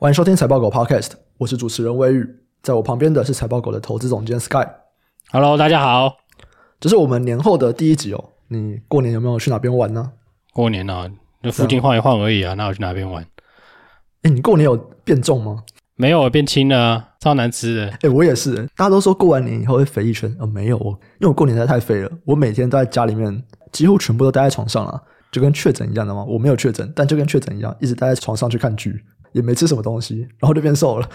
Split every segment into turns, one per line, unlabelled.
欢迎收听财报狗 Podcast，我是主持人威宇，在我旁边的是财报狗的投资总监 Sky。
Hello，大家好，
这是我们年后的第一集哦。你过年有没有去哪边玩呢？
过年啊，那附近晃一晃而已啊，那我去哪边玩？
哎，你过年有变重吗？
没有，变轻了啊，超难吃的。
哎，我也是，大家都说过完年以后会肥一圈，呃，没有，我因为我过年实在太肥了，我每天都在家里面，几乎全部都待在床上了，就跟确诊一样的嘛。我没有确诊，但就跟确诊一样，一直待在床上去看剧。也没吃什么东西，然后就变瘦了。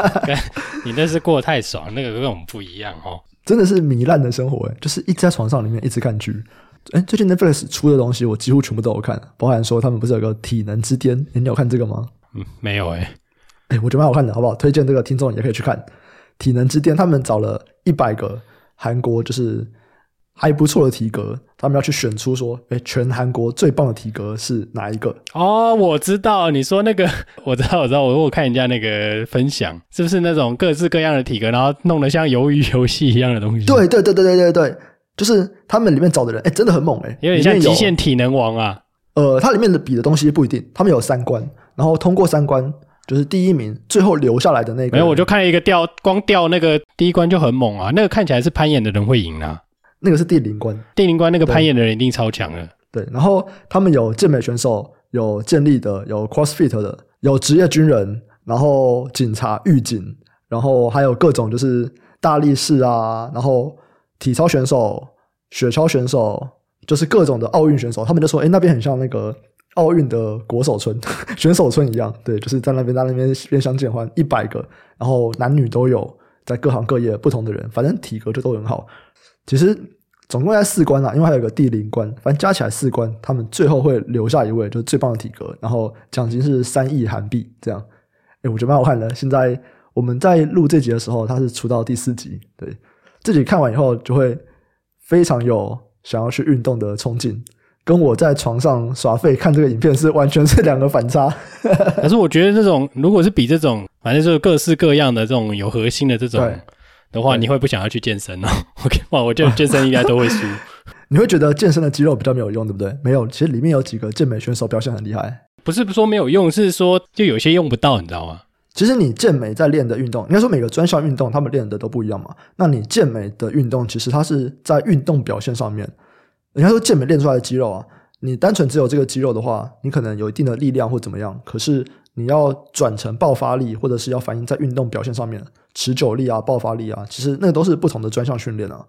你那是过得太爽，那个跟我们不一样哦。
真的是糜烂的生活诶，就是一直在床上里面一直看剧。哎，最近 Netflix 出的东西我几乎全部都有看，包含说他们不是有个体能之巅？你有看这个吗？
嗯，没有诶。
哎，我觉得蛮好看的，好不好？推荐这个听众也可以去看体能之巅。他们找了一百个韩国就是。还不错的体格，他们要去选出说，哎，全韩国最棒的体格是哪一个？
哦，我知道，你说那个，我知道，我知道，我我看人家那个分享，是不是那种各式各样的体格，然后弄得像鱿鱼游戏一样的东西？
对对对对对对对，就是他们里面找的人，哎，真的很猛哎，
有点像极限体能王啊。
呃，它里面的比的东西不一定，他们有三关，然后通过三关就是第一名，最后留下来的那个。
没有，我就看一个掉，光掉那个第一关就很猛啊，那个看起来是攀岩的人会赢啊。
那个是第零关，
第零关那个攀岩的人一定超强的。
对，然后他们有健美选手，有健力的，有 CrossFit 的，有职业军人，然后警察、狱警，然后还有各种就是大力士啊，然后体操选手、雪橇选手，就是各种的奥运选手。他们就说：“哎，那边很像那个奥运的国手村、选手村一样。”对，就是在那边，在那边边相见欢，一百个，然后男女都有，在各行各业不同的人，反正体格就都很好。其实总共在四关啦，因为还有个第零关，反正加起来四关，他们最后会留下一位，就是最棒的体格，然后奖金是三亿韩币这样。哎，我觉得蛮好看的。现在我们在录这集的时候，他是出到第四集，对，自己看完以后就会非常有想要去运动的冲劲，跟我在床上耍废看这个影片是完全是两个反差。
可是我觉得这种如果是比这种，反正就是各式各样的这种有核心的这种。的话，你会不想要去健身哦？OK，哇，我觉得健身应该都会输。
你会觉得健身的肌肉比较没有用，对不对？没有，其实里面有几个健美选手表现很厉害。
不是说没有用，是说就有些用不到，你知道吗？
其实你健美在练的运动，应该说每个专项运动他们练的都不一样嘛。那你健美的运动，其实它是在运动表现上面。人家说健美练出来的肌肉啊，你单纯只有这个肌肉的话，你可能有一定的力量或怎么样，可是你要转成爆发力，或者是要反映在运动表现上面。持久力啊，爆发力啊，其实那个都是不同的专项训练啊。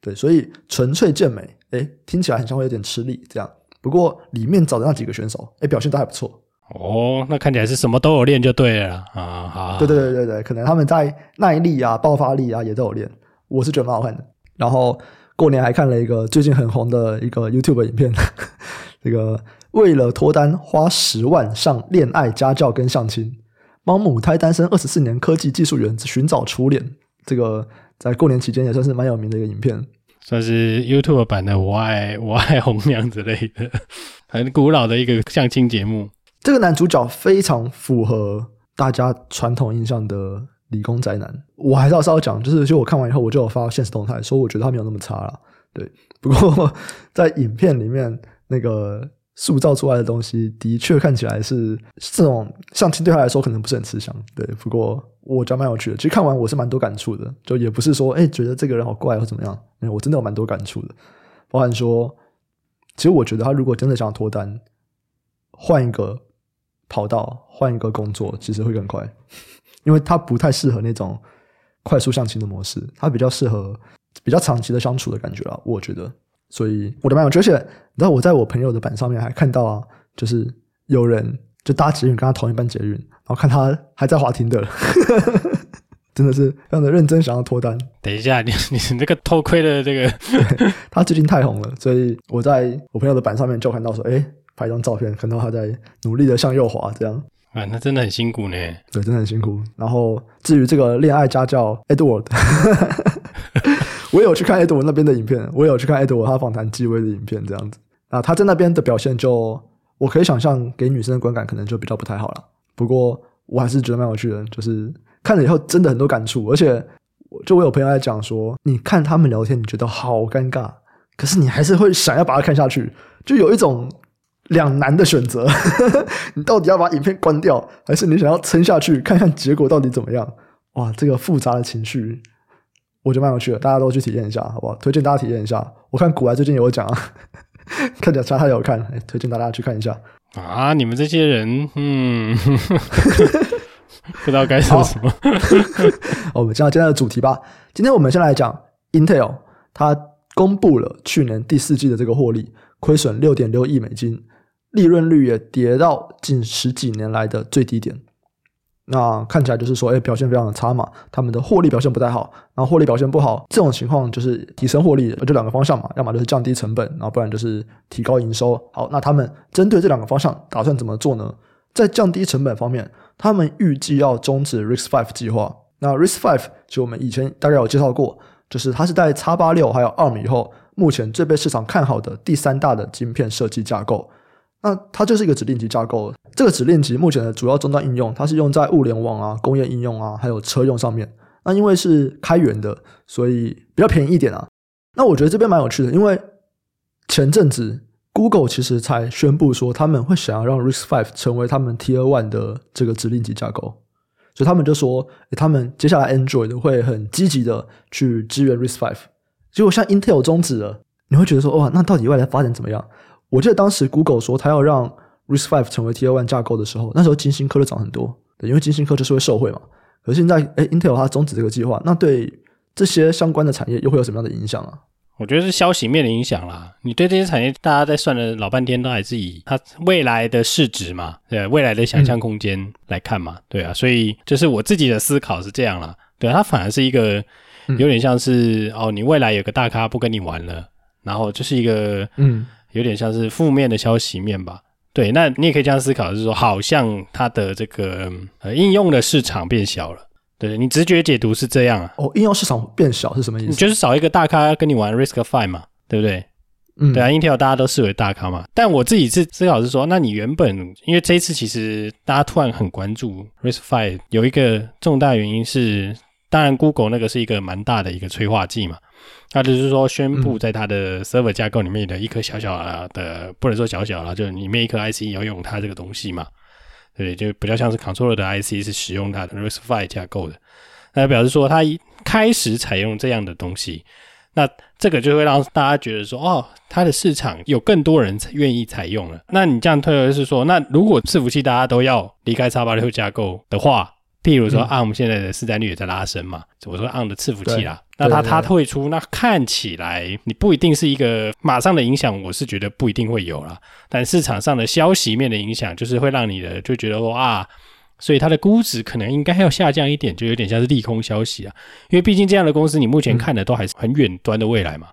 对，所以纯粹健美，哎，听起来很像会有点吃力这样。不过里面找的那几个选手，哎，表现都还不错。
哦，那看起来是什么都有练就对了啊。好，
对对对对对，可能他们在耐力啊、爆发力啊也都有练。我是觉得蛮好看的。然后过年还看了一个最近很红的一个 YouTube 影片，这个为了脱单花十万上恋爱家教跟相亲。帮母胎单身二十四年科技技术员寻找初恋，这个在过年期间也算是蛮有名的一个影片，
算是 YouTube 版的“我爱我爱红娘”之类的，很古老的一个相亲节目。
这个男主角非常符合大家传统印象的理工宅男。我还是要稍微讲，就是就我看完以后，我就有发现实动态说，我觉得他没有那么差了。对，不过 在影片里面那个。塑造出来的东西的确看起来是这种相亲，对他来说可能不是很吃香。对，不过我觉得蛮有趣的。其实看完我是蛮多感触的，就也不是说哎觉得这个人好怪或怎么样。我真的有蛮多感触的。包含说，其实我觉得他如果真的想要脱单，换一个跑道，换一个工作，其实会更快，因为他不太适合那种快速相亲的模式，他比较适合比较长期的相处的感觉啊，我觉得。所以我的蛮有趣，而且你知道我在我朋友的板上面还看到啊，就是有人就搭捷运跟他同一班捷运，然后看他还在滑 Tinder，真的是非常的认真想要脱单。
等一下，你你这个偷窥的这个，
他最近太红了，所以我在我朋友的板上面就看到说，哎，拍一张照片，看到他在努力的向右滑，这样
啊，那真的很辛苦呢。
对，真的很辛苦。然后至于这个恋爱家教 Edward。我有去看 Edward 那边的影片，我有去看 Edward 他访谈纪薇的影片，这样子啊，他在那边的表现就我可以想象，给女生的观感可能就比较不太好了。不过我还是觉得蛮有趣的，就是看了以后真的很多感触，而且就我有朋友在讲说，你看他们聊天，你觉得好尴尬，可是你还是会想要把它看下去，就有一种两难的选择，你到底要把影片关掉，还是你想要撑下去看看结果到底怎么样？哇，这个复杂的情绪，我觉得蛮有趣的，大家都去体验一下，好不好？推荐大家体验一下。我看古来最近有讲啊，看起来他有看，推荐大家去看一下。
啊，你们这些人，嗯，不知道该说什么。
我们进到今天的主题吧。今天我们先来讲 Intel，它公布了去年第四季的这个获利，亏损六点六亿美金。利润率也跌到近十几年来的最低点，那看起来就是说，哎，表现非常的差嘛。他们的获利表现不太好，然后获利表现不好，这种情况就是提升获利，就两个方向嘛，要么就是降低成本，然后不然就是提高营收。好，那他们针对这两个方向打算怎么做呢？在降低成本方面，他们预计要终止 RISC-V 计划。那 RISC-V 就我们以前大概有介绍过，就是它是在 X 八六还有 ARM 以后，目前最被市场看好的第三大的晶片设计架构。那它就是一个指令集架构。这个指令集目前的主要终端应用，它是用在物联网啊、工业应用啊，还有车用上面。那因为是开源的，所以比较便宜一点啊。那我觉得这边蛮有趣的，因为前阵子 Google 其实才宣布说他们会想要让 RISC-V 成为他们 Tier One 的这个指令集架构，所以他们就说，他们接下来 Android 会很积极的去支援 RISC-V。结果像 Intel 终止了，你会觉得说，哇，那到底未来发展怎么样？我记得当时 Google 说他要让 RISC-V 成为 Tier One 架构的时候，那时候金星科就涨很多，对，因为金星科就是会受惠嘛。可是现在，哎，Intel 它终止这个计划，那对这些相关的产业又会有什么样的影响啊？
我觉得是消息面的影响啦。你对这些产业，大家在算了老半天，都还是以它未来的市值嘛，对，未来的想象空间来看嘛，对啊。所以就是我自己的思考是这样啦，对啊，它反而是一个有点像是、嗯、哦，你未来有个大咖不跟你玩了，然后就是一个嗯。有点像是负面的消息面吧，对，那你也可以这样思考，就是说，好像它的这个呃应用的市场变小了，对，你直觉解读是这样啊？
哦，应用市场变小是什么意思？
就是少一个大咖跟你玩 Risk Five 嘛，对不对？嗯，对啊，Intel 大家都视为大咖嘛，但我自己是思考是说，那你原本因为这一次其实大家突然很关注 Risk Five，有一个重大原因是，当然 Google 那个是一个蛮大的一个催化剂嘛。那就是说，宣布在它的 server 架构里面的一颗小小的，嗯、不能说小小了，就里面一颗 IC 要用它这个东西嘛，对，就比较像是 controller 的 IC 是使用它的 RISC-V 架构的，那表示说它一开始采用这样的东西，那这个就会让大家觉得说，哦，它的市场有更多人愿意采用了。那你这样推而是说，那如果伺服器大家都要离开叉八六架构的话，譬如说，ARM 现在的市占率也在拉升嘛？嗯、我说 ARM 的伺服器啦，那它它退出，那看起来你不一定是一个马上的影响，我是觉得不一定会有啦。但市场上的消息面的影响，就是会让你的就觉得说啊，所以它的估值可能应该要下降一点，就有点像是利空消息啊。因为毕竟这样的公司，你目前看的都还是很远端的未来嘛。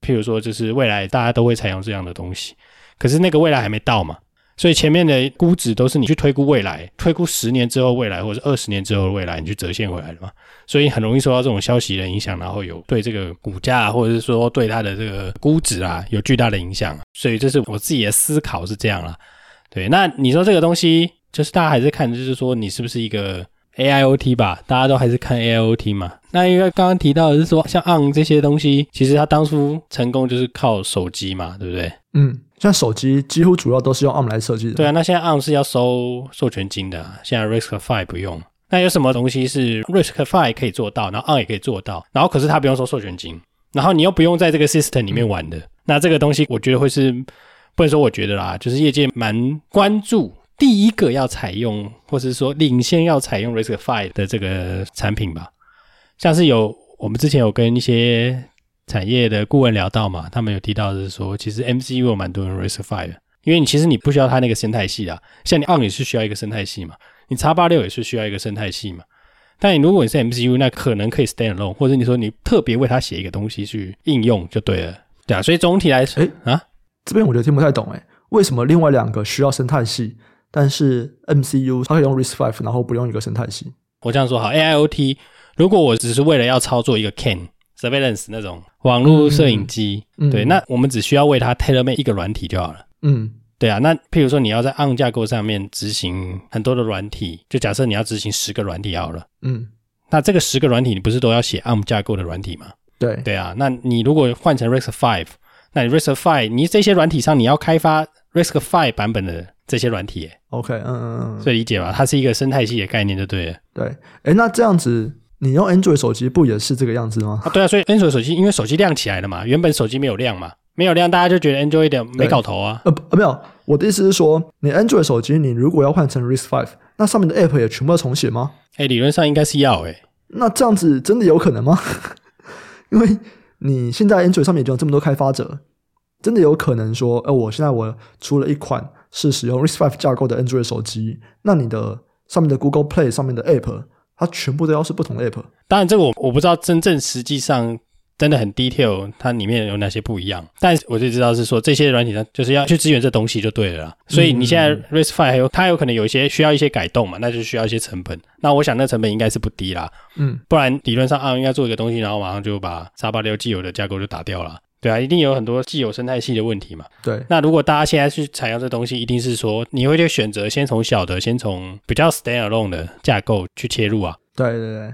譬如说，就是未来大家都会采用这样的东西，可是那个未来还没到嘛。所以前面的估值都是你去推估未来，推估十年之后未来，或者二十年之后的未来，你去折现回来的嘛。所以很容易受到这种消息的影响，然后有对这个股价，或者是说对它的这个估值啊，有巨大的影响。所以这是我自己的思考是这样啦。对，那你说这个东西，就是大家还是看，就是说你是不是一个 AIoT 吧？大家都还是看 AIoT 嘛。那因为刚刚提到的是说，像 on 这些东西，其实它当初成功就是靠手机嘛，对不对？
嗯。像手机几乎主要都是用 on 来设计的。
对啊，那现在 on 是要收授权金的，现在 Risk Five 不用。那有什么东西是 Risk Five 可以做到，然后 on 也可以做到，然后可是它不用收授权金，然后你又不用在这个 system 里面玩的。那这个东西，我觉得会是不能说我觉得啦，就是业界蛮关注第一个要采用，或者是说领先要采用 RISC-V 的这个产品吧。像是有我们之前有跟一些。产业的顾问聊到嘛，他们有提到的是说，其实 MCU 有蛮多人 RISC-V 的，因为你其实你不需要它那个生态系啊，像你 ARM 也是需要一个生态系嘛，你 x 八六也是需要一个生态系嘛。但你如果你是 MCU，那可能可以 stand alone，或者你说你特别为它写一个东西去应用就对了，对啊。所以总体来说，哎啊，
这边我就听不太懂哎，为什么另外两个需要生态系，但是 MCU 它可以用 RISC-V，然后不用一个生态系？
我这样说好，AIoT 如果我只是为了要操作一个 CAN。Surveillance 那种网络摄影机，嗯、对，那我们只需要为它 tailor made 一个软体就好了。嗯，对啊。那譬如说你要在 ARM 架构上面执行很多的软体，就假设你要执行十个软体好了。嗯，那这个十个软体你不是都要写 ARM 架构的软体吗？对，对啊。那你如果换成 RISC-V，那你 RISC-V 你这些软体上你要开发 RISC-V 版本的这些软体
，OK，嗯嗯嗯，
所以理解吧？它是一个生态系的概念，就对了。
对，哎，那这样子你用 Android 手机不也是这个样子吗？
啊，对啊，所以 Android 手机因为手机亮起来了嘛，原本手机没有亮嘛，没有亮，大家就觉得 Android 的没搞头啊。
呃，没有，我的意思是说，你 Android 手机你如果要换成 RISC-V，那上面的 App 也全部要重写吗？
哎，理论上应该是要哎。
那这样子真的有可能吗？因为你现在 Android 上面已经有这么多开发者，真的有可能说，呃，我现在我出了一款是使用 RISC-V 架构的 Android 手机，那你的上面的 Google Play 上面的 App，它全部都要是不同的 App。
当然，这个我我不知道真正实际上。真的很 detail，它里面有哪些不一样？但我就知道是说这些软体上就是要去支援这东西就对了啦。所以你现在 RISC-V 还有它有可能有一些需要一些改动嘛，那就需要一些成本。那我想那成本应该是不低啦。嗯，不然理论上啊应该做一个东西，然后马上就把沙巴六既有的架构就打掉了。对啊，一定有很多既有生态系的问题嘛。
对。
那如果大家现在去采用这东西，一定是说你会去选择先从小的，先从比较 standalone 的架构去切入啊。
对对对。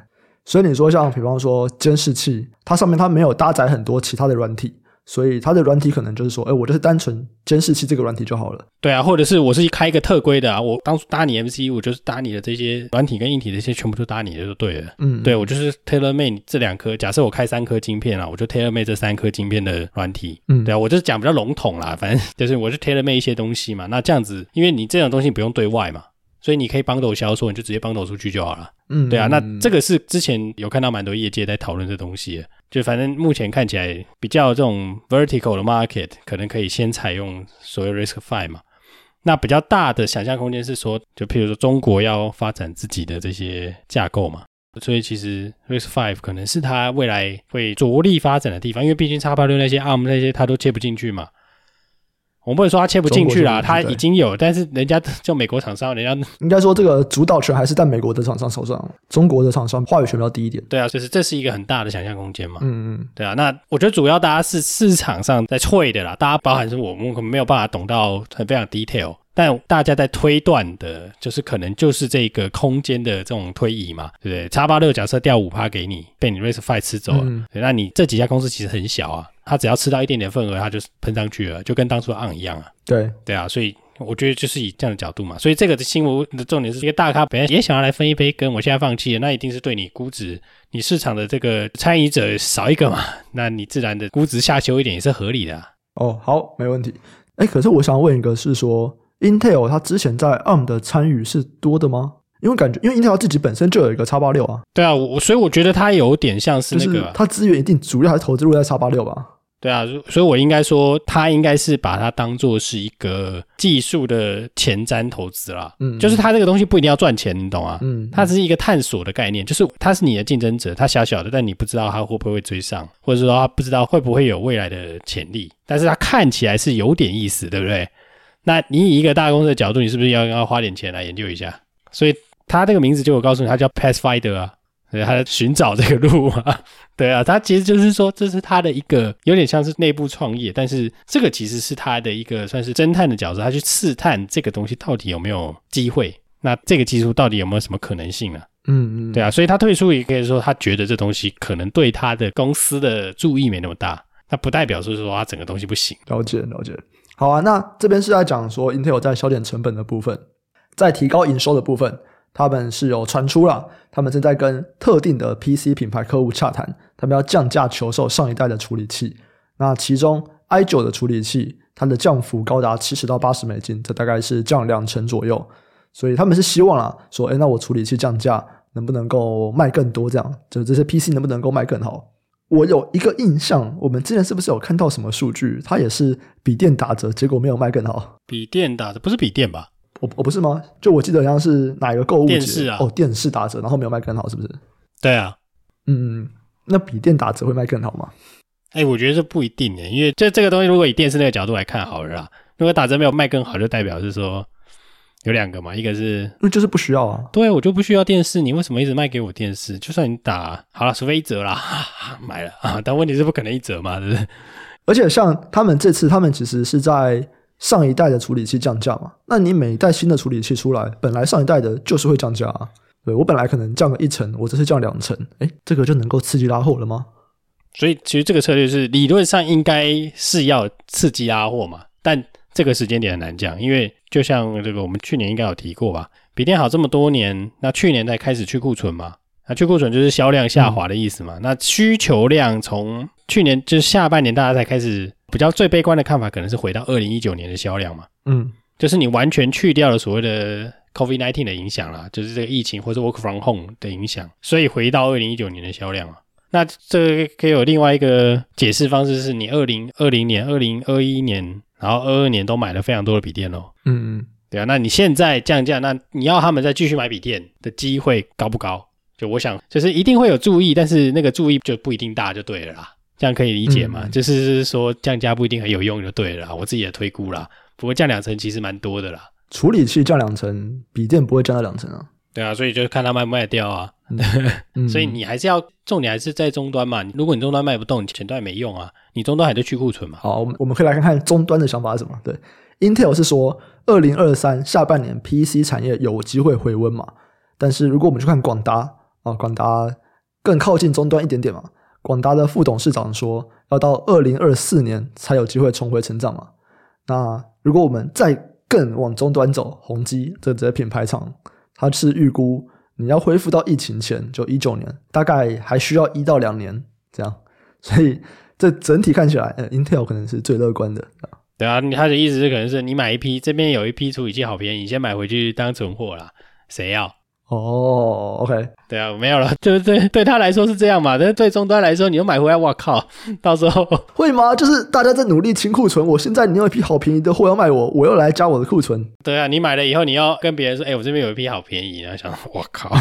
所以你说像比方说监视器，它上面它没有搭载很多其他的软体，所以它的软体可能就是说，哎，我就是单纯监视器这个软体就好了。
对啊，或者是我是开一个特规的啊，我当初搭你 MCU，我就是搭你的这些软体跟硬体这些全部都搭你的就对了。嗯，对我就是 TaylorMade 这两颗，假设我开三颗晶片啊，我就 TaylorMade 这三颗晶片的软体。嗯，对啊，我就是讲比较笼统啦，反正就是我就 TaylorMade 一些东西嘛。那这样子，因为你这种东西不用对外嘛。所以你可以 bundle 销售，你就直接 bundle 出去就好了。嗯，对啊，那这个是之前有看到蛮多业界在讨论这东西，就反正目前看起来比较这种 vertical 的 market，可能可以先采用所谓 risk five 嘛。那比较大的想象空间是说，就譬如说中国要发展自己的这些架构嘛，所以其实 risk five 可能是它未来会着力发展的地方，因为毕竟叉八六那些 ARM 那些它都接不进去嘛。我们不能说他切不进去啦，他已经有，但是人家就美国厂商，人家
应该说这个主导权还是在美国的厂商手上，中国的厂商话语权比较低一点。
对啊，就是这是一个很大的想象空间嘛。嗯嗯，对啊，那我觉得主要大家是市场上在吹的啦，大家包含是我们可能没有办法懂到很非常 detail。但大家在推断的，就是可能就是这个空间的这种推移嘛，对不对？叉八六假设掉五趴给你，被你 r a c e Five 吃走了，嗯、那你这几家公司其实很小啊，它只要吃到一点点份额，它就喷上去了，就跟当初的 ARM 一样啊。
对
对啊，所以我觉得就是以这样的角度嘛，所以这个的新闻的重点是一个大咖本来也想要来分一杯羹，我现在放弃了，那一定是对你估值、你市场的这个参与者少一个嘛，那你自然的估值下修一点也是合理的、啊。
哦，好，没问题。哎，可是我想问一个，是说。Intel 它之前在 ARM 的参与是多的吗？因为感觉，因为 Intel 自己本身就有一个叉八六啊。
对啊，我所以我觉得它有点像是那个，
它资源一定主要还是投资入在叉八六吧。
对啊，所以我应该说，他应该是把它当做是一个技术的前瞻投资啦。嗯，就是他这个东西不一定要赚钱，你懂啊？嗯，它只是一个探索的概念，就是它是你的竞争者，它小小的，但你不知道它会不会追上，或者说它不知道会不会有未来的潜力，但是它看起来是有点意思，对不对？那你以一个大公司的角度，你是不是要要花点钱来研究一下？所以他这个名字就我告诉你，他叫 Pathfinder 啊，对，他寻找这个路啊，对啊，他其实就是说，这是他的一个有点像是内部创业，但是这个其实是他的一个算是侦探的角色，他去试探这个东西到底有没有机会，那这个技术到底有没有什么可能性啊？嗯嗯，对啊，所以他退出也可以说他觉得这东西可能对他的公司的注意没那么大，那不代表是说他整个东西不行。
了解了解。好啊，那这边是在讲说，Intel 在削减成本的部分，在提高营收的部分，他们是有传出了，他们正在跟特定的 PC 品牌客户洽谈，他们要降价求售上一代的处理器。那其中 i9 的处理器，它的降幅高达七十到八十美金，这大概是降两成左右。所以他们是希望啊，说，哎，那我处理器降价，能不能够卖更多？这样，就这些 PC 能不能够卖更好？我有一个印象，我们之前是不是有看到什么数据？它也是笔电打折，结果没有卖更好。
笔电打折不是笔电吧？
我我不是吗？就我记得好像是哪一个购物节
电视啊？
哦，电视打折，然后没有卖更好，是不是？
对啊，
嗯，那笔电打折会卖更好吗？
哎，我觉得这不一定诶，因为这这个东西如果以电视那个角度来看好了啦，如果打折没有卖更好，就代表是说。有两个嘛，一个是，
那就是不需要啊。
对，我就不需要电视，你为什么一直卖给我电视？就算你打好了，除非一折啦，买了啊。但问题是不可能一折嘛，对不对？
而且像他们这次，他们其实是在上一代的处理器降价嘛。那你每一代新的处理器出来，本来上一代的就是会降价啊。对，我本来可能降个一成，我这次降两成，诶，这个就能够刺激拉货了吗？
所以其实这个策略是理论上应该是要刺激拉货嘛，但这个时间点很难讲，因为就像这个我们去年应该有提过吧，比电好这么多年，那去年才开始去库存嘛，那去库存就是销量下滑的意思嘛，那需求量从去年就是下半年大家才开始比较最悲观的看法，可能是回到二零一九年的销量嘛，嗯，就是你完全去掉了所谓的 COVID nineteen 的影响啦，就是这个疫情或者 Work from Home 的影响，所以回到二零一九年的销量啊。那这个可以有另外一个解释方式，是你二零二零年、二零二一年，然后二二年都买了非常多的笔电哦。嗯嗯，对啊，那你现在降价，那你要他们再继续买笔电的机会高不高？就我想，就是一定会有注意，但是那个注意就不一定大，就对了啦。这样可以理解吗？嗯、就是说降价不一定很有用，就对了。我自己也推估啦，不过降两成其实蛮多的啦。
处理器降两成，笔电不会降到两成啊。
对啊，所以就看它卖不卖掉啊。嗯、所以你还是要重点还是在终端嘛。如果你终端卖不动，你前端也没用啊。你终端还在去库存嘛。
好，我们我们可以来看看终端的想法是什么。对，Intel 是说二零二三下半年 PC 产业有机会回温嘛。但是如果我们去看广达啊，广达更靠近终端一点点嘛。广达的副董事长说，要到二零二四年才有机会重回成长嘛。那如果我们再更往终端走，宏基这这品牌厂，它是预估。你要恢复到疫情前，就一九年，大概还需要一到两年这样，所以这整体看起来，呃，Intel 可能是最乐观的。
对啊，他的意思是可能是你买一批，这边有一批处理器好便宜，你先买回去当存货啦，谁要？
哦，OK，
对啊，没有了，就是对对他来说是这样嘛，但是对终端来说，你又买回来，哇靠，到时候
会吗？就是大家在努力清库存，我现在你有一批好便宜的货要卖我，我又来加我的库存。
对啊，你买了以后，你要跟别人说，哎，我这边有一批好便宜，然后想，我靠，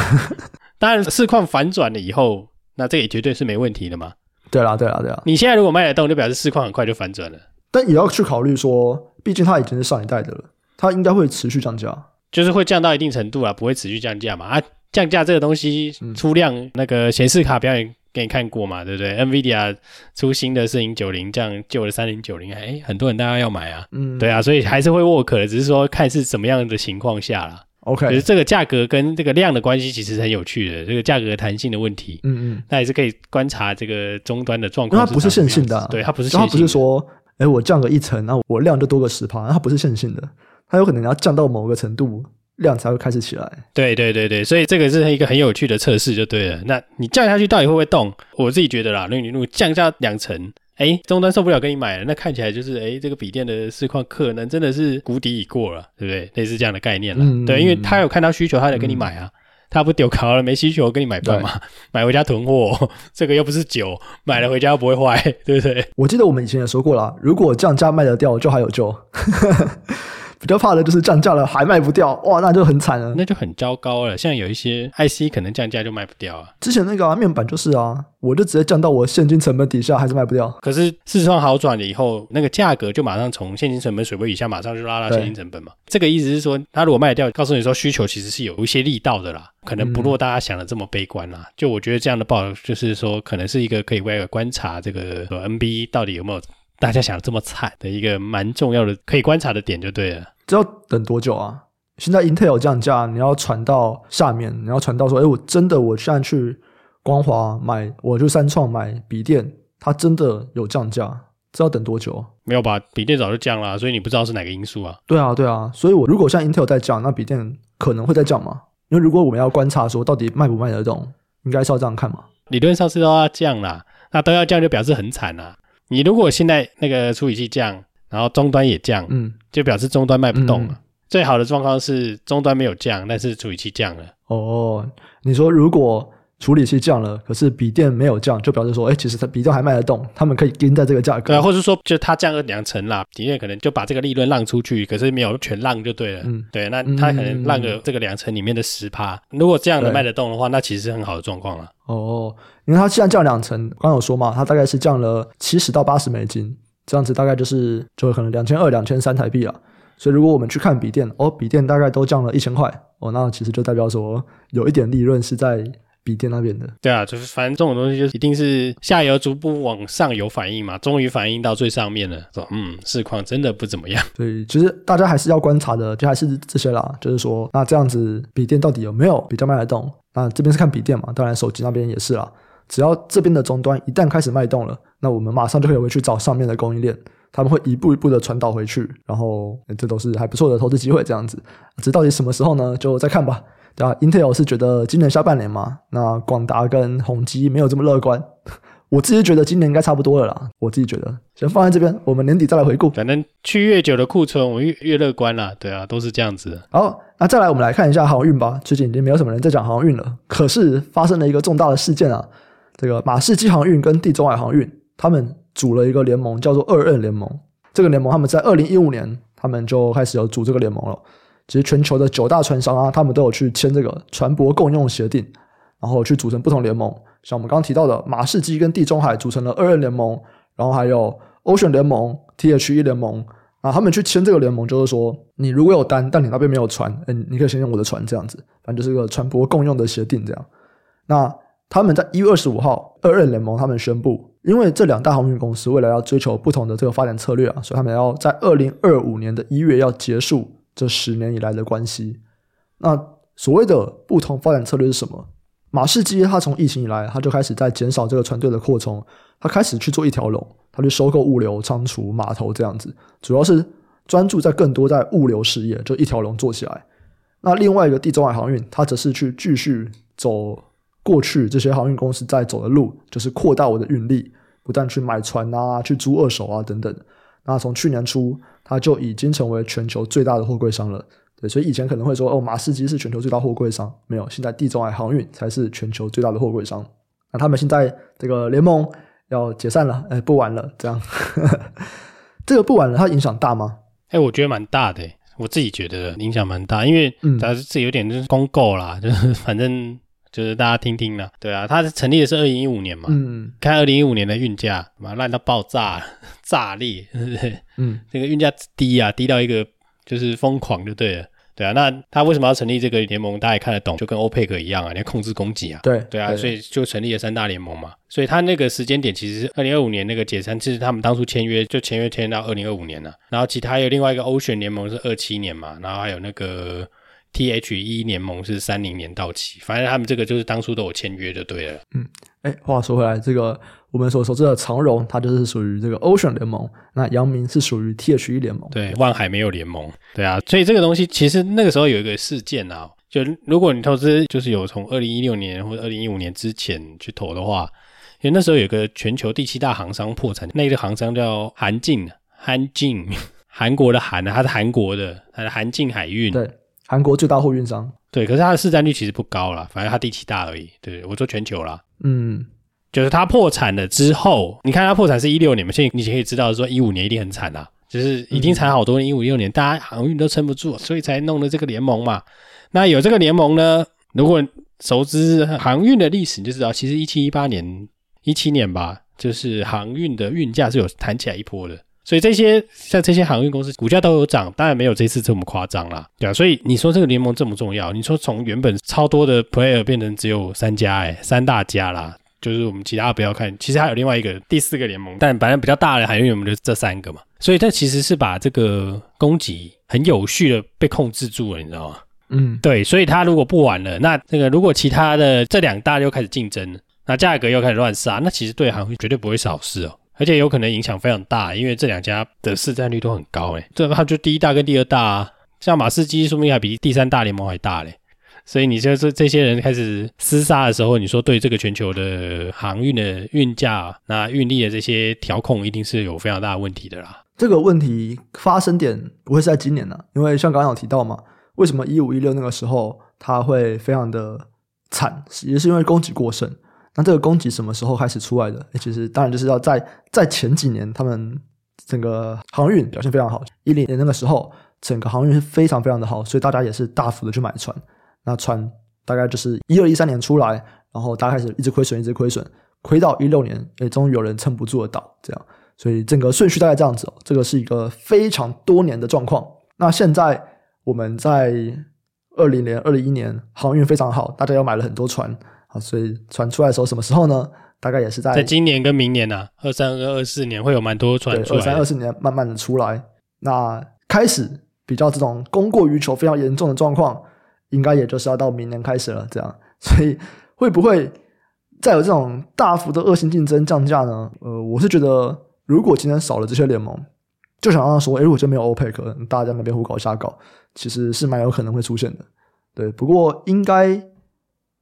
当然市况反转了以后，那这也绝对是没问题的嘛。
对啦，对啦，对啦，
你现在如果卖得动，就表示市况很快就反转了。
但也要去考虑说，毕竟它已经是上一代的了，它应该会持续降价。
就是会降到一定程度啊，不会持续降价嘛？啊，降价这个东西出量，嗯、那个显示卡表演给你看过嘛？对不对？NVIDIA 出新的四零九零，这样旧的三零九零，哎，很多人大家要买啊，嗯，对啊，所以还是会 work 的，只是说看是什么样的情况下啦。OK，就是这个价格跟这个量的关系其实是很有趣的，这个价格弹性的问题，嗯嗯，那也是可以观察这个终端的状况。
它不是线性的，啊，对，它不是线性的，它不是说，哎，我降个一层，那我量就多个十趴，它不是线性的。它有可能要降到某个程度，量才会开始起来。
对对对对，所以这个是一个很有趣的测试，就对了。那你降下去到底会不会动？我自己觉得啦，那你如果降下两层，哎，终端受不了跟你买了，那看起来就是哎，这个笔电的市况可能真的是谷底已过了，对不对？类似这样的概念了。嗯、对，因为他有看到需求，他得跟你买啊。嗯、他不丢卡了，没需求我跟你买断嘛？买回家囤货，这个又不是酒，买了回家又不会坏，对不对？
我记得我们以前也说过了，如果降价卖得掉，就还有救。比较怕的就是降价了还卖不掉，哇，那就很惨了，
那就很糟糕了。像有一些 IC 可能降价就卖不掉啊。
之前那个、啊、面板就是啊，我就直接降到我现金成本底下，还是卖不掉。
可是市况好转了以后，那个价格就马上从现金成本水位以下，马上就拉到现金成本嘛。这个意思是说，他如果卖掉，告诉你说需求其实是有一些力道的啦，可能不若大家想的这么悲观啦。嗯、就我觉得这样的报就是说，可能是一个可以为了观察这个 NB 到底有没有。大家想这么惨的一个蛮重要的可以观察的点就对了。
这要等多久啊？现在 Intel 降价，你要传到下面，你要传到说，哎，我真的我现在去光华买，我就三创买笔电，它真的有降价，这要等多久？
没有吧？笔电早就降了，所以你不知道是哪个因素啊？
对啊，对啊。所以我如果像 Intel 在降，那笔电可能会在降嘛？因为如果我们要观察说到底卖不卖得动，应该是要这样看嘛？
理论上是都要降啦，那都要降就表示很惨啦。你如果现在那个处理器降，然后终端也降，嗯，就表示终端卖不动了。嗯、最好的状况是终端没有降，但是处理器降了。
哦，你说如果处理器降了，可是笔电没有降，就表示说，哎，其实它笔电还卖得动，他们可以跟在这个价格。
对，或者说就它降了两成啦，笔电可能就把这个利润让出去，可是没有全让就对了。嗯，对，那它可能让个这个两成里面的十趴。如果这样的卖得动的话，那其实是很好的状况了。
哦。因为它现在降两成，刚刚有说嘛，它大概是降了七十到八十美金，这样子大概就是就可能两千二、两千三台币了。所以如果我们去看笔电，哦，笔电大概都降了一千块，哦，那其实就代表说有一点利润是在笔电那边的。
对啊，就是反正这种东西就是一定是下游逐步往上游反应嘛，终于反应到最上面了，说嗯，市况真的不怎么样。
对，其实大家还是要观察的，就还是这些啦，就是说那这样子笔电到底有没有比较卖得动？那这边是看笔电嘛，当然手机那边也是啦。只要这边的终端一旦开始脉动了，那我们马上就可以回去找上面的供应链，他们会一步一步的传导回去，然后这都是还不错的投资机会。这样子，这到底什么时候呢？就再看吧。对啊，Intel 是觉得今年下半年嘛，那广达跟宏基没有这么乐观。我自己觉得今年应该差不多了啦。我自己觉得先放在这边，我们年底再来回顾。
反正去越久的库存，我越越乐观啦。对啊，都是这样子。
好，那再来我们来看一下航运吧。最近已经没有什么人在讲航运了，可是发生了一个重大的事件啊。这个马士基航运跟地中海航运，他们组了一个联盟，叫做二 N 联盟。这个联盟他们在二零一五年，他们就开始有组这个联盟了。其实全球的九大船商啊，他们都有去签这个船舶共用协定，然后去组成不同联盟。像我们刚刚提到的马士基跟地中海组成了二 N 联盟，然后还有 Ocean 联盟、THE 联盟啊，他们去签这个联盟，就是说你如果有单，但你那边没有船，嗯，你可以先用我的船这样子，反正就是一个船舶共用的协定这样。那他们在一月二十五号，二 N 联盟他们宣布，因为这两大航运公司未来要追求不同的这个发展策略啊，所以他们要在二零二五年的一月要结束。这十年以来的关系，那所谓的不同发展策略是什么？马士基他从疫情以来，他就开始在减少这个船队的扩充，他开始去做一条龙，他去收购物流、仓储、码头这样子，主要是专注在更多在物流事业，就一条龙做起来。那另外一个地中海航运，他则是去继续走过去这些航运公司在走的路，就是扩大我的运力，不但去买船啊，去租二手啊等等。那从去年初，它就已经成为全球最大的货柜商了。对，所以以前可能会说，哦，马士基是全球最大货柜商，没有，现在地中海航运才是全球最大的货柜商。那他们现在这个联盟要解散了，哎，不玩了，这样，这个不玩了，它影响大吗？
哎，我觉得蛮大的，我自己觉得影响蛮大，因为它是有点就是公购啦，就是反正。就是大家听听啦，对啊，它成立的是二零一五年嘛，嗯，看二零一五年的运价，嘛烂到爆炸，炸裂，对不对？嗯，这个运价低啊，低到一个就是疯狂就对了，对啊，那他为什么要成立这个联盟？大家也看得懂，就跟欧佩克一样啊，你要控制供给啊，
对，
对啊，所以就成立了三大联盟嘛，所以他那个时间点其实是二零二五年那个解散，其实他们当初签约就签约签到二零二五年了，然后其他还有另外一个欧选联盟是二七年嘛，然后还有那个。THE 联盟是三零年到期，反正他们这个就是当初都有签约就对了。
嗯，哎，话说回来，这个我们所熟知的长荣，它就是属于这个 Ocean 联盟；那阳明是属于 THE 联盟。
对，万海没有联盟。对啊，所以这个东西其实那个时候有一个事件啊，就如果你投资就是有从二零一六年或者二零一五年之前去投的话，因为那时候有个全球第七大航商破产，那个航商叫韩进，韩进，韩国的韩，它是韩国的，它是韩进海运。
对。韩国最大货运商，
对，可是它的市占率其实不高啦，反正它第七大而已。对，我说全球啦，
嗯，
就是它破产了之后，你看它破产是一六年嘛，现在你可以知道说一五年一定很惨啦，就是已经惨好多年，一五一六年大家航运都撑不住，所以才弄了这个联盟嘛。那有这个联盟呢，如果熟知航运的历史，你就知道其实一七一八年一七年吧，就是航运的运价是有弹起来一波的。所以这些像这些航运公司股价都有涨，当然没有这次这么夸张啦，对啊。所以你说这个联盟这么重要，你说从原本超多的 player 变成只有三家，诶三大家啦，就是我们其他不要看，其实还有另外一个第四个联盟，但反正比较大的海运联盟就这三个嘛。所以这其实是把这个供给很有序的被控制住了，你知道吗？嗯，对。所以他如果不玩了，那这个如果其他的这两大又开始竞争，那价格又开始乱杀，那其实对航运绝对不会是好事哦。而且有可能影响非常大，因为这两家的市占率都很高诶，这它就第一大跟第二大啊，像马士基说不定还比第三大联盟还大嘞。所以你就这这些人开始厮杀的时候，你说对这个全球的航运的运价、那运力的这些调控，一定是有非常大的问题的啦。
这个问题发生点不会是在今年呢、啊，因为像刚刚有提到嘛，为什么一五一六那个时候它会非常的惨，也是因为供给过剩。那这个供给什么时候开始出来的？其实当然就是要在在前几年，他们整个航运表现非常好。一零年那个时候，整个航运是非常非常的好，所以大家也是大幅的去买船。那船大概就是一二一三年出来，然后大家开始一直亏损，一直亏损，亏到一六年，也终于有人撑不住了倒。这样，所以整个顺序大概这样子。这个是一个非常多年的状况。那现在我们在二零年、二零一年航运非常好，大家又买了很多船。好，所以传出来的时候什么时候呢？大概也是在
在今年跟明年呐、啊，二三跟二四年会有蛮多传出来。
二三二四年慢慢的出来，那开始比较这种供过于求非常严重的状况，应该也就是要到明年开始了。这样，所以会不会再有这种大幅的恶性竞争降价呢？呃，我是觉得，如果今天少了这些联盟，就想让他说，诶，如果真没有 OPEC，大家那边胡搞瞎搞，其实是蛮有可能会出现的。对，不过应该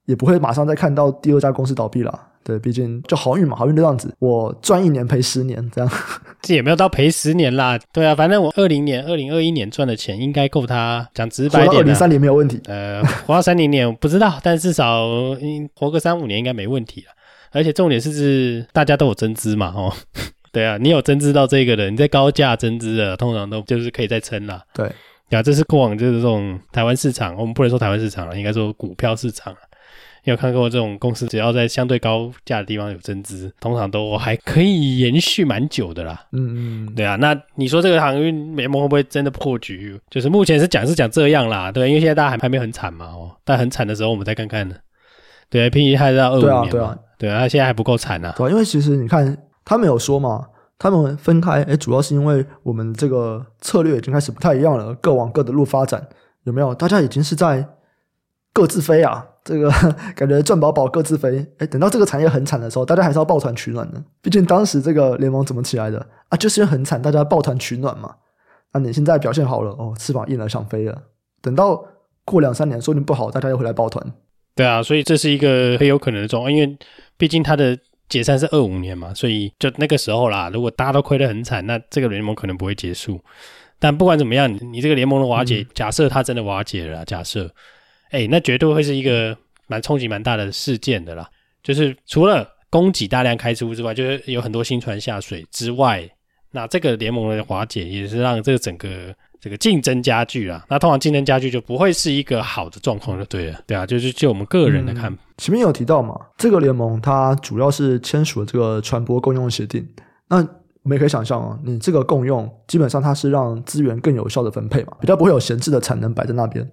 也不会马上再看到第二家公司倒闭了。对，毕竟就好运嘛，好运就这样子，我赚一年赔十年这样，
这也没有到赔十年啦。对啊，反正我二零年、二零二一年赚的钱应该够他讲直白一点，
二零三年没有问题。
呃，活到三零年我不知道，但至少活个三五年应该没问题了。而且重点是是大家都有增资嘛，哦，对啊，你有增资到这个的，你在高价增资的，通常都就是可以再撑了。
对，
啊，这是过往就是这种台湾市场，我们不能说台湾市场了，应该说股票市场。有看过这种公司，只要在相对高价的地方有增资，通常都还可以延续蛮久的啦。
嗯嗯，
对啊。那你说这个航运联盟会不会真的破局？就是目前是讲是讲这样啦，对，因为现在大家还还没很惨嘛，哦，但很惨的时候我们再看看呢。对，平均还是要二五年嘛。对啊，对啊，他现在还不够惨呢。
对，因为其实你看他们有说嘛，他们分开，哎，主要是因为我们这个策略已经开始不太一样了，各往各的路发展，有没有？大家已经是在各自飞啊。这个 感觉赚饱饱各自飞，哎，等到这个产业很惨的时候，大家还是要抱团取暖的。毕竟当时这个联盟怎么起来的啊？就是因为很惨，大家抱团取暖嘛。那你现在表现好了，哦，翅膀硬了，想飞了。等到过两三年，说不定不好，大家又回来抱团。
对啊，所以这是一个很有可能的状况，因为毕竟它的解散是二五年嘛，所以就那个时候啦，如果大家都亏得很惨，那这个联盟可能不会结束。但不管怎么样，你这个联盟的瓦解，嗯、假设它真的瓦解了，假设。哎，那绝对会是一个蛮冲击蛮大的事件的啦。就是除了供给大量开出之外，就是有很多新船下水之外，那这个联盟的瓦解也是让这个整个这个竞争加剧啊。那通常竞争加剧就不会是一个好的状况，就对了。对啊，就是就我们个人的看法。
嗯，前面有提到嘛，这个联盟它主要是签署了这个船舶共用协定。那我们也可以想象啊，你这个共用基本上它是让资源更有效的分配嘛，比较不会有闲置的产能摆在那边。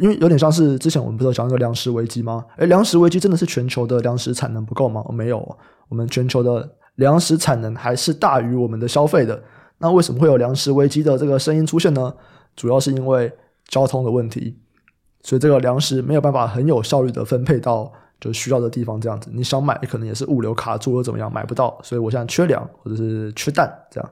因为有点像是之前我们不是讲那个粮食危机吗？诶，粮食危机真的是全球的粮食产能不够吗？没有，我们全球的粮食产能还是大于我们的消费的。那为什么会有粮食危机的这个声音出现呢？主要是因为交通的问题，所以这个粮食没有办法很有效率的分配到就需要的地方。这样子，你想买可能也是物流卡住或怎么样买不到，所以我现在缺粮或者是缺蛋这样。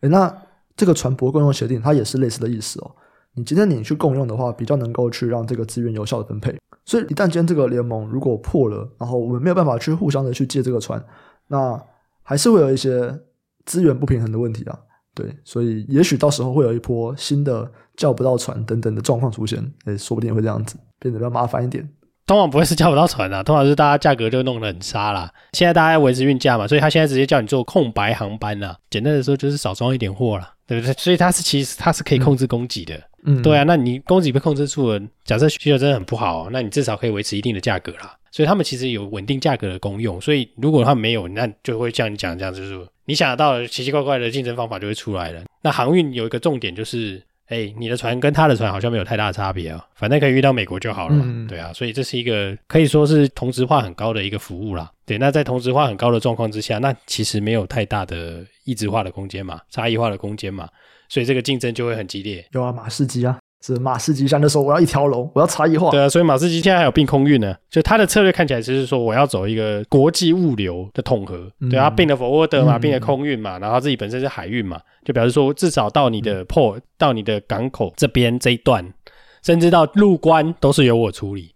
诶，那这个船舶共用协定它也是类似的意思哦。你今天你去共用的话，比较能够去让这个资源有效的分配。所以一旦今天这个联盟如果破了，然后我们没有办法去互相的去借这个船，那还是会有一些资源不平衡的问题啊。对，所以也许到时候会有一波新的叫不到船等等的状况出现，诶，说不定会这样子变得比较麻烦一点。
通常不会是叫不到船啊，通常是大家价格就弄得很差啦。现在大家要维持运价嘛，所以他现在直接叫你做空白航班啊。简单的说就是少装一点货啦，对不对？所以它是其实它是可以控制供给的。嗯，对啊，那你供给被控制住了，假设需求真的很不好，那你至少可以维持一定的价格啦。所以他们其实有稳定价格的功用。所以如果他们没有，那就会像你讲这样，就是你想得到的奇奇怪怪的竞争方法就会出来了。那航运有一个重点就是，哎，你的船跟他的船好像没有太大的差别啊，反正可以遇到美国就好了嘛。嗯、对啊，所以这是一个可以说是同质化很高的一个服务啦。对，那在同质化很高的状况之下，那其实没有太大的异质化的空间嘛，差异化的空间嘛。所以这个竞争就会很激烈。
有啊，马士基啊，是马士基，像那时候我要一条龙，我要差异化。
对啊，所以马士基现在还有并空运呢。就他的策略看起来就是说，我要走一个国际物流的统合。嗯、对啊，并了 forwarder 嘛，并了空运嘛，然后自己本身是海运嘛，就表示说至少到你的 port、嗯、到你的港口这边这一段，甚至到入关都是由我处理。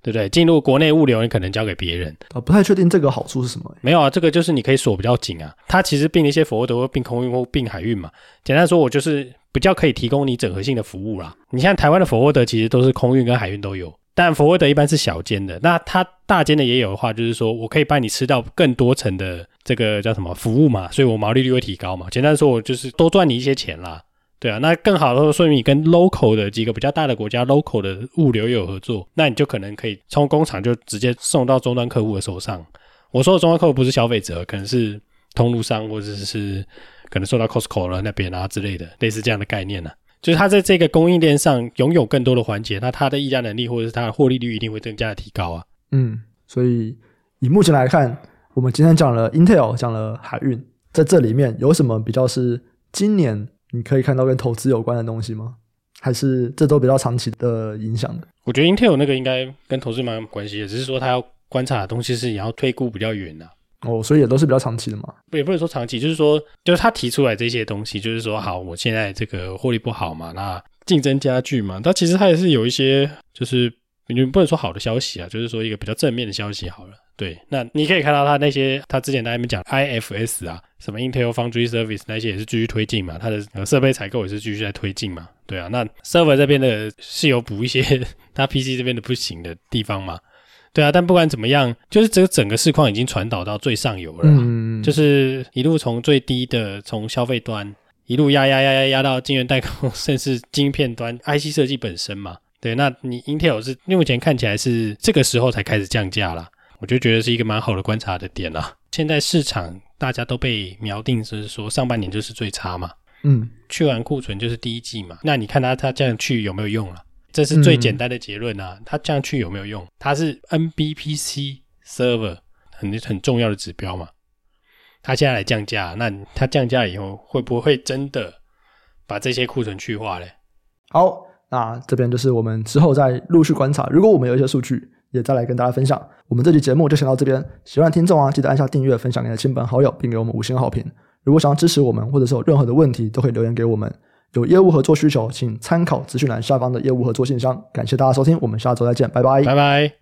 对不对？进入国内物流，你可能交给别人
啊，不太确定这个好处是什么？
没有啊，这个就是你可以锁比较紧啊。它其实并一些 forwarder 或并空运或并海运嘛。简单说，我就是比较可以提供你整合性的服务啦。你像台湾的 forwarder 其实都是空运跟海运都有，但 forwarder 一般是小间的。那它大间的也有的话，就是说我可以帮你吃到更多层的这个叫什么服务嘛，所以我毛利率会提高嘛。简单说，我就是多赚你一些钱啦。对啊，那更好的说明你跟 local 的几个比较大的国家 local 的物流有合作，那你就可能可以从工厂就直接送到终端客户的手上。我说的终端客户不是消费者，可能是通路商或者是可能受到 Costco 了那边啊之类的，类似这样的概念呢、啊。就是他在这个供应链上拥有更多的环节，那他的议价能力或者是他的获利率一定会更加的提高啊。
嗯，所以以目前来看，我们今天讲了 Intel，讲了海运，在这里面有什么比较是今年？你可以看到跟投资有关的东西吗？还是这都比较长期的影响的？
我觉得 Intel 那个应该跟投资蛮有关系的，只是说它要观察的东西是你要推估比较远的、啊。
哦，所以也都是比较长期的嘛。
也不能说长期，就是说，就是他提出来这些东西，就是说，好，我现在这个获利不好嘛，那竞争加剧嘛。但其实他也是有一些，就是你不能说好的消息啊，就是说一个比较正面的消息好了。对，那你可以看到他那些，他之前在那边讲 IFS 啊，什么 Intel Foundry Service 那些也是继续推进嘛，他的设备采购也是继续在推进嘛。对啊，那 Server 这边的是有补一些 他 PC 这边的不行的地方嘛。对啊，但不管怎么样，就是这个整个市况已经传导到最上游了，嗯，就是一路从最低的从消费端一路压压压压压到晶圆代工，甚至晶片端 IC 设计本身嘛。对，那你 Intel 是目前看起来是这个时候才开始降价啦，我就觉得是一个蛮好的观察的点啦。现在市场大家都被锚定，就是说上半年就是最差嘛，嗯，去完库存就是第一季嘛，那你看它它这样去有没有用了？这是最简单的结论啊！它这样去有没有用？它是 NBPC server 很很重要的指标嘛？它现在来降价，那它降价以后会不会真的把这些库存去化嘞？
好，那这边就是我们之后再陆续观察。如果我们有一些数据，也再来跟大家分享。我们这期节目就先到这边。喜欢的听众啊，记得按下订阅，分享给你的亲朋好友，并给我们五星好评。如果想要支持我们，或者是有任何的问题，都可以留言给我们。有业务合作需求，请参考资讯栏下方的业务合作信箱。感谢大家收听，我们下周再见，拜拜，
拜拜。